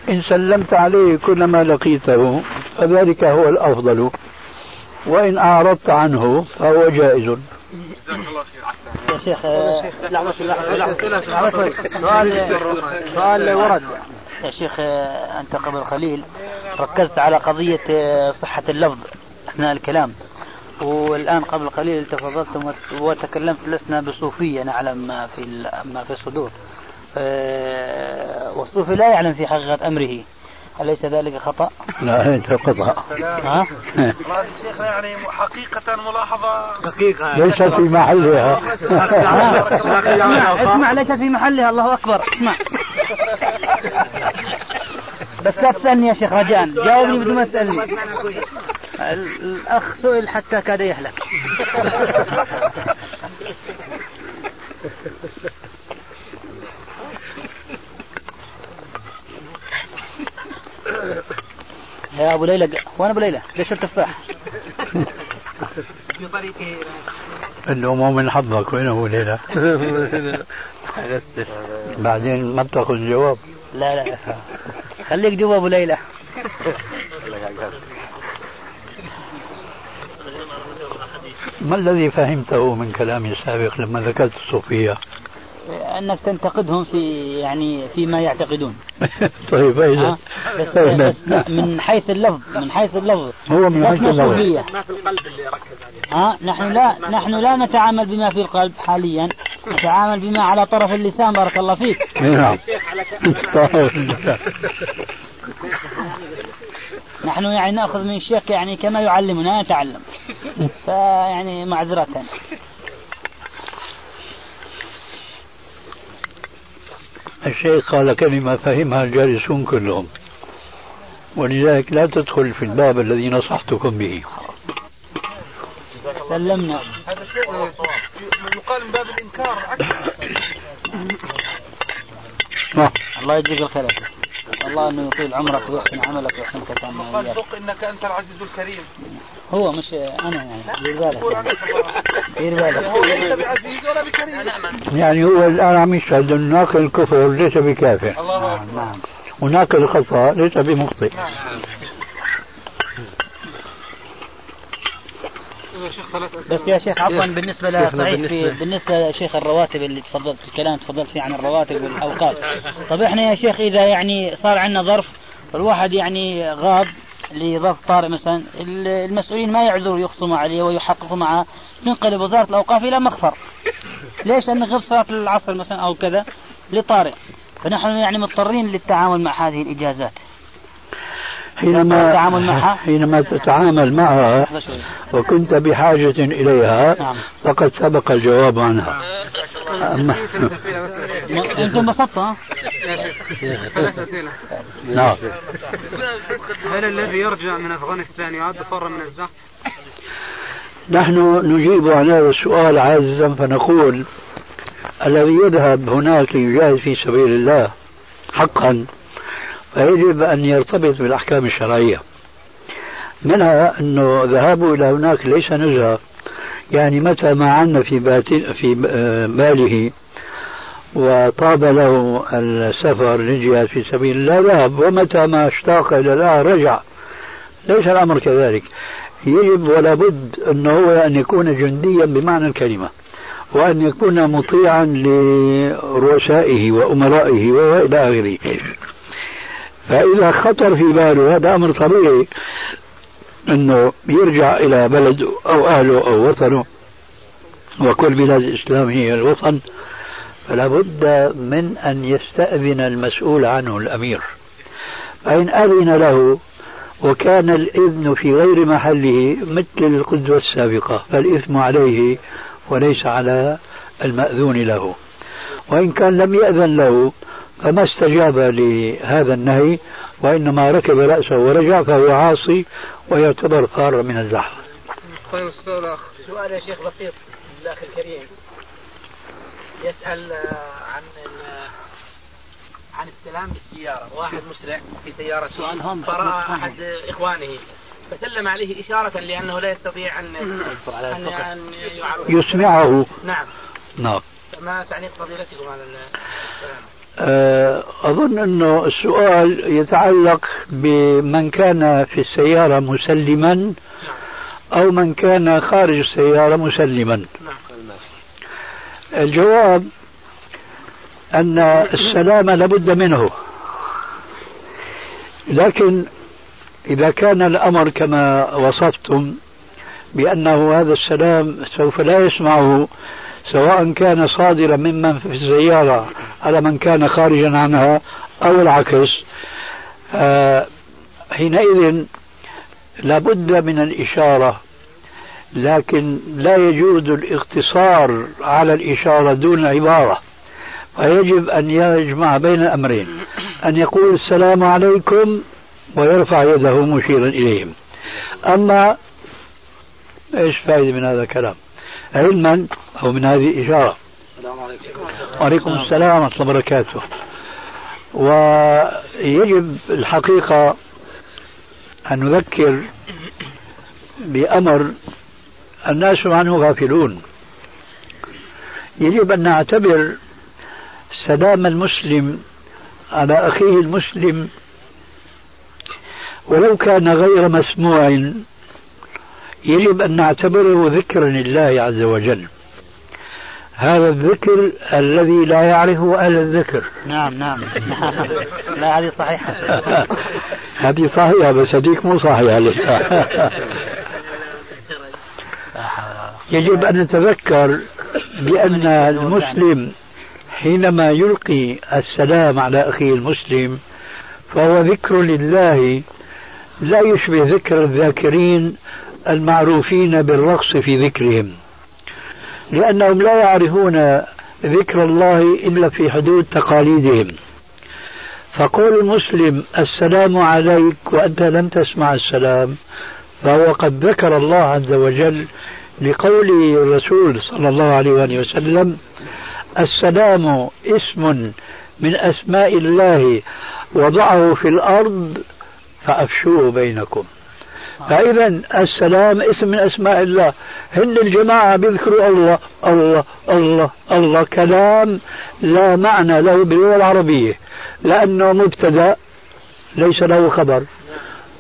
إن سلمت عليه كلما لقيته فذلك هو الأفضل. وإن أعرضت عنه فهو جائز. جزاك الله خير. يا شيخ آه، لحظة لحظة لحظة سؤال سؤال ورد. يا شيخ آه، أنت قبل قليل ركزت على قضية آه، صحة اللفظ أثناء الكلام. والآن قبل قليل تفضلتم وتكلمت لسنا بصوفية نعلم ما في ما في الصدور. والصوفي لا يعلم في حقيقة أمره. أليس ذلك خطأ؟ لا أنت قطع. ها؟ الشيخ يعني حقيقة ملاحظة. ليس في محلها. [laughs] [laughs] اسمع ليست في محلها. الله أكبر. اسمع. [laughs] بس لا تسألني يا شيخ رجاء. جاوبني بدون ما تسألني. الأخ سئل حتى كاد يهلك يا أبو ليلى وين أبو ليلى؟ ليش التفاح؟ في طريقه إنه مو من حظك وين أبو ليلى؟ [laughs] بعدين ما بتأخذ جواب لا لا خليك جوا أبو ليلى ما الذي فهمته من كلامي السابق لما ذكرت الصوفية؟ أنك تنتقدهم في يعني فيما يعتقدون. [laughs] طيب فإذا ها؟ بس, بس من حيث اللفظ من حيث اللفظ. هو من حيث اللفظ. ما في القلب اللي ركز عليه. ها؟ نحن لا نحن لا نتعامل بما في القلب حاليا. نتعامل بما على طرف اللسان بارك الله فيك. [laughs] نعم. على [laughs] نحن يعني نأخذ من الشيخ يعني كما يعلمنا نتعلم فيعني معذرة. الشيخ قال كلمة فهمها الجالسون كلهم. ولذلك لا تدخل في الباب الذي نصحتكم به. سلمنا. هذا شيء يقال من باب الإنكار. نعم. الله يجزيك الخير. الله أنه يطيل عمرك ويحسن عملك ويحسن ختامنا قال وياك دق إنك أنت العزيز الكريم. هو مش أنا يعني. دير بالك. دير هو بالك ليس بعزيز ولا بكريم. يعني هو الآن عم يشهد أن ناقل الكفر ليس بكافر. الله نعم أكبر. نعم وناقل الخطأ ليس بمخطئ. نعم. بس يا شيخ عفوا بالنسبة لصحيح في بالنسبة- بالنسبة لشيخ الرواتب اللي تفضلت في الكلام تفضلت فيه عن الرواتب والأوقات. طب إحنا يا شيخ إذا يعني صار عندنا ظرف الواحد يعني غاب لظرف طارئ مثلا ال- المسؤولين ما يعذروا يخصموا عليه ويحققوا معه تنقلب وزارة الأوقاف إلى مخفر. ليش؟ لأن غير صلاة العصر مثلا أو كذا لطارئ. فنحن يعني مضطرين للتعامل مع هذه الإجازات. حينما التعامل معها؟ [laughs] حينما تتعامل معها. وكنت بحاجة إليها نعم. فقد سبق الجواب عنها أما ثلاث أسئلة بس م- أنتم انبسطتوا ها؟ يا شيخ ثلاث أسئلة نعم هل الذي يرجع من أفغانستان يعد فرا من الزحف؟ نحن نجيب عن هذا السؤال عاجزا فنقول الذي يذهب هناك يجاهد في سبيل الله حقا فيجب أن يرتبط بالأحكام الشرعية. منها أنه ذهابه إلى هناك ليس نزهة. يعني متى ما عنا في في آه، باله وطاب له السفر للجهاد في سبيل الله ذهب. ومتى ما اشتاق إلى الله رجع. ليس الأمر كذلك. يجب ولا بد أنه هو أن يكون جنديا بمعنى الكلمة وأن يكون مطيعا لرؤسائه وأمرائه وإلى آخره. فإذا خطر في باله هذا أمر طبيعي أنه يرجع إلى بلده أو أهله أو وطنه. وكل بلاد الإسلام هي الوطن. فلا بد من أن يستأذن المسؤول عنه الأمير. فإن أذن له وكان الإذن في غير محله مثل القدوة السابقة فالإثم عليه وليس على المأذون له. وإن كان لم يأذن له فما استجاب لهذا النهي وإنما ركب رأسه ورجع فهو عاصي ويعتبر فار من الزحف طيب سؤال يا شيخ بسيط للأخ الكريم. يسأل آه، عن عن السلام بالسيارة واحد مسرع في سيارته سؤال هم. فرأى أحد إخوانه. فسلم عليه إشارة لأنه لا يستطيع أن أن أن يسمعه. نعم. نعم. ما تعليق فضيلتكم على السلام أظن أنه السؤال يتعلق بمن كان في السيارة مسلما أو من كان خارج السيارة مسلما. الجواب أن السلام لابد منه. لكن إذا كان الأمر كما وصفتم بأنه هذا السلام سوف لا يسمعه سواء كان صادرا ممن في السيارة على من كان خارجا عنها أو العكس آه، حينئذ لابد من الإشارة لكن لا يجوز الاقتصار على الإشارة دون العبارة فيجب أن يجمع بين الأمرين أن يقول السلام عليكم ويرفع يده مشيرا إليهم. أما إيش فائدة من هذا الكلام؟ علما أو من هذه الإشارة وعليكم السلام ورحمة الله وبركاته. ويجب الحقيقة أن نذكر بأمر الناس عنه غافلون. يجب أن نعتبر سلام المسلم على أخيه المسلم ولو كان غير مسموع يجب أن نعتبره ذكرا لله عز وجل. هذا الذكر الذي لا يعرفه أهل الذكر. نعم نعم. [laughs] لا هذه صحيحة. [laughs] هذه صحيحة بس هذيك مو صحيحة لسه [laughs] يجب أن نتذكر بأن المسلم حينما يلقي السلام على أخيه المسلم فهو ذكر لله لا يشبه ذكر الذاكرين المعروفين بالرقص في ذكرهم. لأنهم لا يعرفون ذكر الله إلا في حدود تقاليدهم. فقول المسلم السلام عليك وأنت لم تسمع السلام فهو قد ذكر الله عز وجل لقول الرسول صلى الله عليه وسلم السلام اسم من أسماء الله وضعه في الأرض فأفشوه بينكم. فإذا السلام اسم من أسماء الله. هن الجماعة بيذكروا الله الله الله الله. كلام لا معنى له باللغة العربية. لأنه مبتدأ ليس له خبر.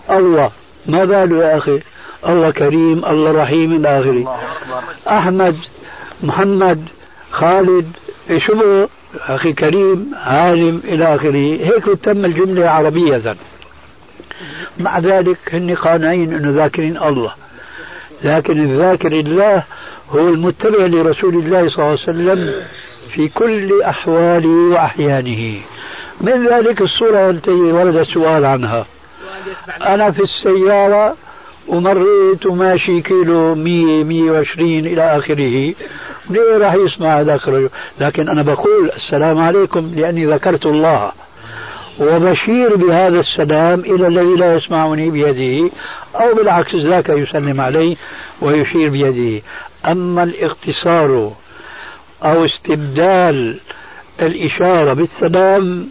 الله ما باله يا أخي؟ الله كريم الله رحيم إلى آخره. أحمد محمد خالد شو أخي كريم عالم إلى آخره. هيك تم الجملة عربية. مع ذلك هن قانعين أنه ذاكرين الله. لكن الذاكر الله هو المتبع لرسول الله صلى الله عليه وسلم في كل أحواله وأحيانه. من ذلك الصورة التي ورد السؤال عنها. أنا في السيارة ومريت وماشي كيلو 100 120 إلى آخره. ليه راح يسمع هذاك الرجل لكن أنا بقول السلام عليكم لأني ذكرت الله. وبشير بهذا السلام إلى الذي لا يسمعني بيده أو بالعكس ذاك يسلم عليه ويشير بيده. أما الاقتصار أو استبدال الإشارة بالسلام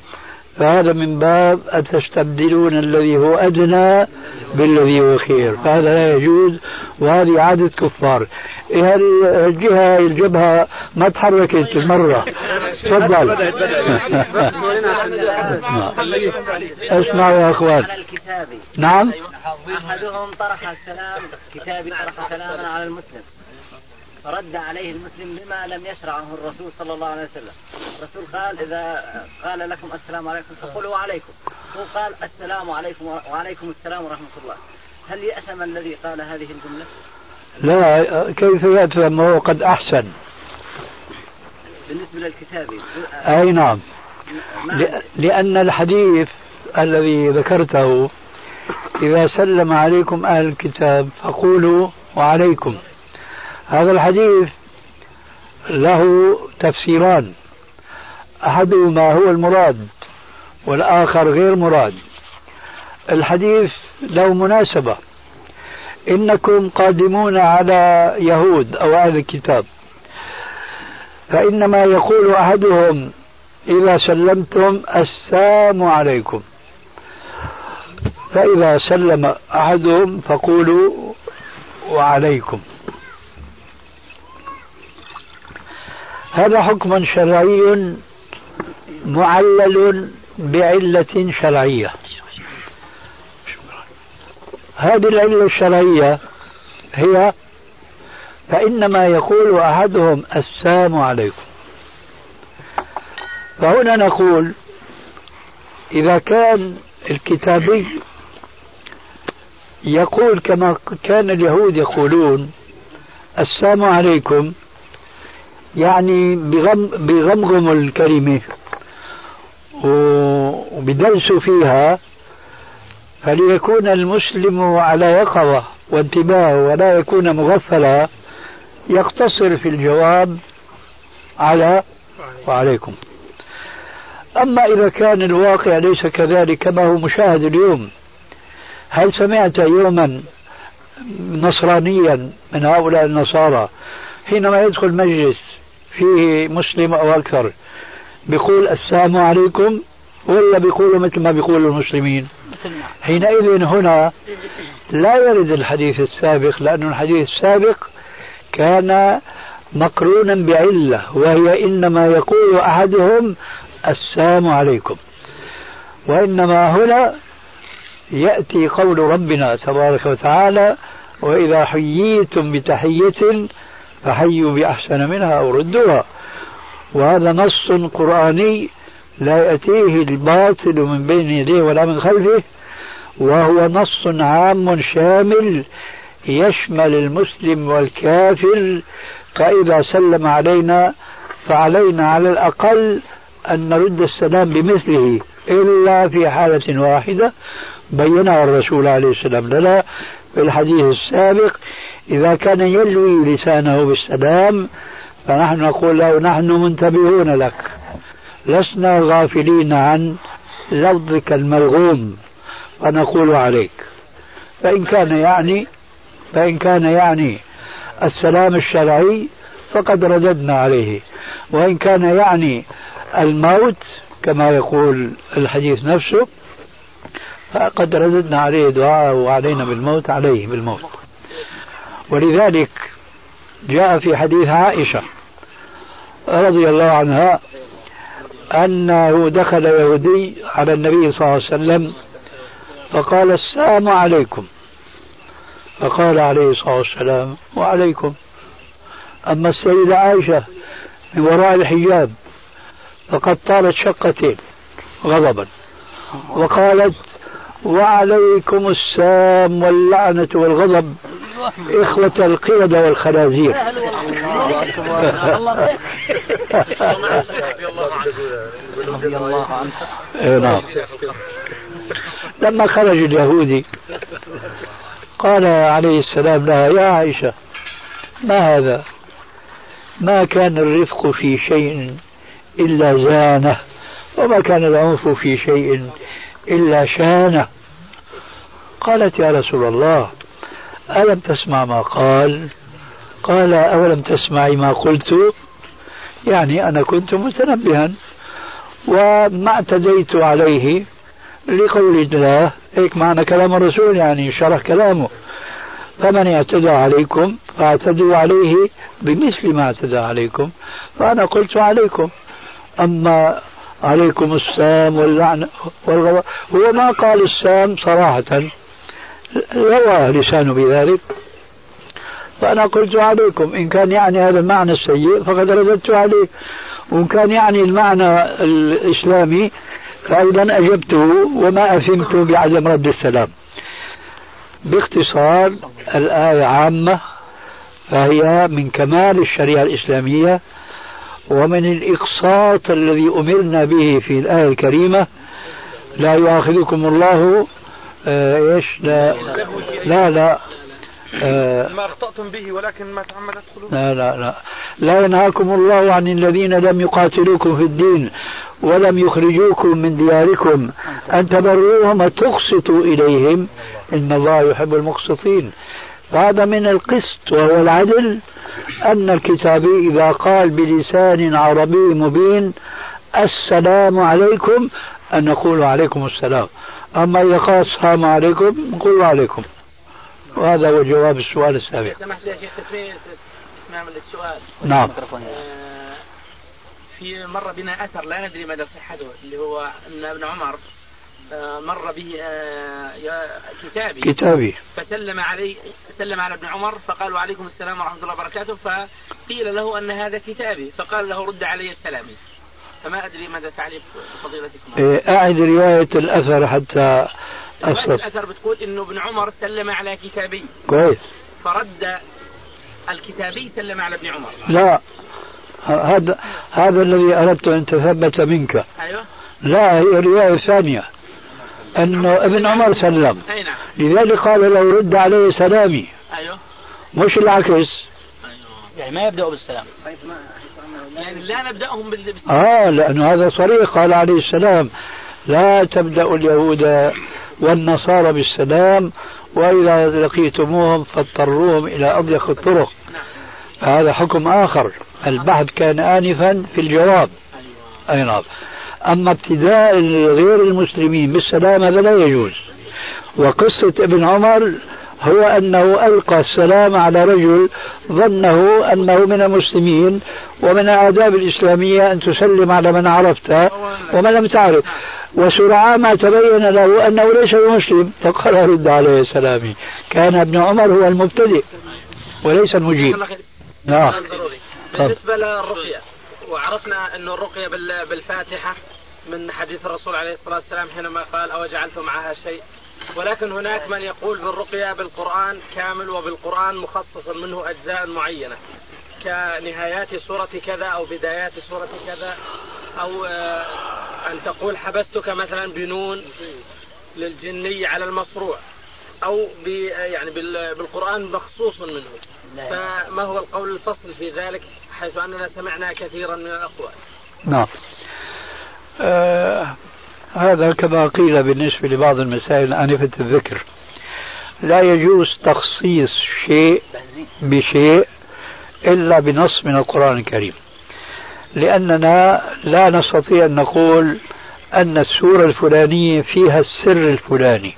فهذا من باب أتستبدلون الذي هو أدنى بالذي هو خير. فهذا لا يجوز وهذه عادة كفار. إيه الجهة الجبهة ما تحركت مرة. تفضل. [laughs] اسمع اسمع يا أخوان. نعم. أحدهم طرح السلام كتابي طرح سلاما على المسلم. فرد عليه المسلم بما لم يشرعه الرسول صلى الله عليه وسلم. الرسول قال إذا قال لكم السلام عليكم فقولوا وعليكم. هو قال السلام عليكم وعليكم السلام ورحمة الله. هل يأثم الذي قال هذه الجملة؟ لا كيف يأثم؟ وهو قد أحسن. بالنسبة للكتابي أي نعم. لأن الحديث الذي ذكرته إذا سلم عليكم أهل الكتاب فقولوا وعليكم. هذا الحديث له تفسيران. أحدهما هو المراد والآخر غير مراد. الحديث له مناسبة. إنكم قادمون على يهود أو أهل الكتاب. فإنما يقول أحدهم إذا سلمتم السلام عليكم. فإذا سلم أحدهم فقولوا وعليكم. هذا حكم شرعي معلل بعلة شرعية. هذه العلة الشرعية هي فإنما يقول أحدهم السلام عليكم. فهنا نقول إذا كان الكتابي يقول كما كان اليهود يقولون السلام عليكم يعني بغم بغمغم الكلمة. وبدرسوا فيها فليكون المسلم على يقظة وانتباه ولا يكون مغفلا يقتصر في الجواب على وعليكم. أما إذا كان الواقع ليس كذلك كما هو مشاهد اليوم؟ هل سمعت يوما نصرانيا من هؤلاء النصارى حينما يدخل مجلس فيه مسلم أو أكثر. بيقول السلام عليكم ولا بيقولوا مثل ما بيقولوا المسلمين. حينئذ هنا لا يرد الحديث السابق لأن الحديث السابق كان مقرونا بعلة وهي إنما يقول أحدهم السلام عليكم. وإنما هنا يأتي قول ربنا تبارك وتعالى وإذا حييتم بتحية فحيوا بأحسن منها أو ردوها وهذا نص قرآني لا يأتيه الباطل من بين يديه ولا من خلفه وهو نص عام شامل يشمل المسلم والكافر فإذا سلم علينا فعلينا على الأقل أن نرد السلام بمثله إلا في حالة واحدة بينها الرسول عليه السلام. لنا في الحديث السابق إذا كان يلوي لسانه بالسلام فنحن نقول له نحن منتبهون لك. لسنا غافلين عن لفظك الملغوم فنقول عليك. فإن كان يعني فإن كان يعني السلام الشرعي فقد رددنا عليه. وإن كان يعني الموت كما يقول الحديث نفسه فقد رددنا عليه دعاء وعلينا بالموت عليه بالموت. ولذلك جاء في حديث عائشة رضي الله عنها أنه دخل يهودي على النبي صلى الله عليه وسلم فقال السلام عليكم. فقال عليه الصلاة والسلام وعليكم. أما السيدة عائشة من وراء الحجاب فقد طالت شقتين غضبا وقالت وعليكم السام واللعنة والغضب. إخوة القردة والخنازير. إيه، نعم. لما خرج اليهودي قال عليه السلام لها يا عائشة ما هذا؟ ما كان الرفق في شيء إلا زانة وما كان العنف في شيء إلا شانة. قالت يا رسول الله ألم تسمع ما قال؟ قال أولم تسمعي ما قلت؟ يعني أنا كنت متنبها وما اعتديت عليه لقول الله. هيك معنى كلام الرسول يعني شرح كلامه. فمن اعتدى عليكم فاعتدوا عليه بمثل ما اعتدى عليكم فأنا قلت عليكم. أما عليكم السام واللعنة والغضب هو ما قال السام صراحة. روى لسانه بذلك. فأنا قلت عليكم إن كان يعني هذا المعنى السيء فقد رددت عليه. وإن كان يعني المعنى الإسلامي فأيضا أجبته وما أثمت بعدم رد السلام. باختصار الآية عامة فهي من كمال الشريعة الإسلامية ومن الإقساط الذي أمرنا به في الآية الكريمة لا يؤاخذكم الله آه إيش؟ لا. لا لا. آه ما أخطأتم به ولكن ما تعمدت قلوبكم. لا لا لا. لا ينهاكم الله عن الذين لم يقاتلوكم في الدين ولم يخرجوكم من دياركم. أن تبروهم وتقسطوا إليهم. إن الله يحب المقسطين. فهذا من القسط وهو العدل. أن الكتابي إذا قال بلسان عربي مبين السلام عليكم. أن نقول عليكم السلام. أما إذا قال السلام عليكم نقول عليكم. وهذا هو جواب السؤال السابق سمحت يا شيخ تسمية السؤال نعم. آه، في مر بنا أثر لا ندري مدى صحته اللي هو أن ابن عمر آه، مر به آه، كتابي. كتابي. فسلم عليه سلم على ابن عمر فقال وعليكم السلام ورحمة الله وبركاته فقيل له أن هذا كتابي فقال له رد علي السلام. فما أدري ماذا تعليق فضيلتكم. إيه، أعد رواية الأثر حتى رواية الأثر بتقول إنه ابن عمر سلم على كتابي. كويس. فرد الكتابي سلم على ابن عمر. لا هذا هذا الذي أردت أن تثبت منك. أيوه. لا هي رواية ثانية. انه ابن عمر سلم. أي نعم. لذلك قال له رد عليه سلامي. أيوه. مش العكس. أيوه. يعني ما يبدأ بالسلام. يعني لا نبدأهم بالسلام آه لأنه هذا صريح قال عليه السلام لا تبدأ اليهود والنصارى بالسلام وإذا لقيتموهم فاضطروهم إلى أضيق الطرق. فهذا حكم آخر. البحث كان آنفا في الجواب أي نعم. أما ابتداء غير المسلمين بالسلام هذا لا يجوز. وقصة ابن عمر هو أنه ألقى السلام على رجل ظنه أنه من المسلمين ومن الآداب الإسلامية أن تسلم على من عرفت ومن لم تعرف. وسرعان ما تبين له أنه ليس بمسلم. فقال رد عليه سلامي كان ابن عمر هو المبتدئ وليس المجيب. نعم بالنسبة للرقية وعرفنا أن الرقية بالفاتحة من حديث الرسول عليه الصلاة والسلام حينما قال أو جعلت معها شيء؟ ولكن هناك من يقول بالرقية بالقرآن كامل وبالقرآن مخصص منه أجزاء معينة. كنهايات سورة كذا أو بدايات سورة كذا أو آه، أن تقول حبستك مثلا بنون للجني على المصروع أو يعني بالقرآن مخصوص منه. فما هو القول الفصل في ذلك حيث أننا سمعنا كثيرا من الأقوال؟ نعم. آه هذا كما قيل بالنسبة لبعض المسائل آنفة الذكر. لا يجوز تخصيص شيء بشيء إلا بنص من القرآن الكريم. لأننا لا نستطيع أن نقول أن السورة الفلانية فيها السر الفلاني.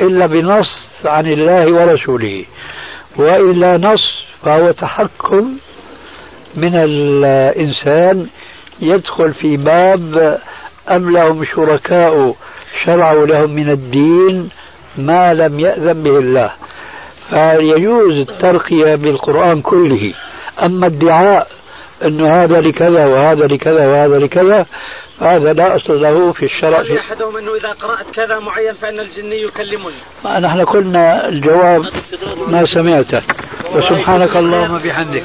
إلا بنص عن الله ورسوله. وإلا نص فهو تحكم من الإنسان يدخل في باب أم لهم شركاء شرعوا لهم من الدين ما لم يأذن به الله؟ فيجوز الترقية بالقرآن كله. أما ادعاء أن هذا لكذا وهذا لكذا وهذا لكذا فهذا لا أصل له في الشرع. في أحدهم أنه إذا قرأت كذا معين فإن الجني يكلمني؟ نحن قلنا الجواب ما سمعته. وسبحانك اللهم بحمدك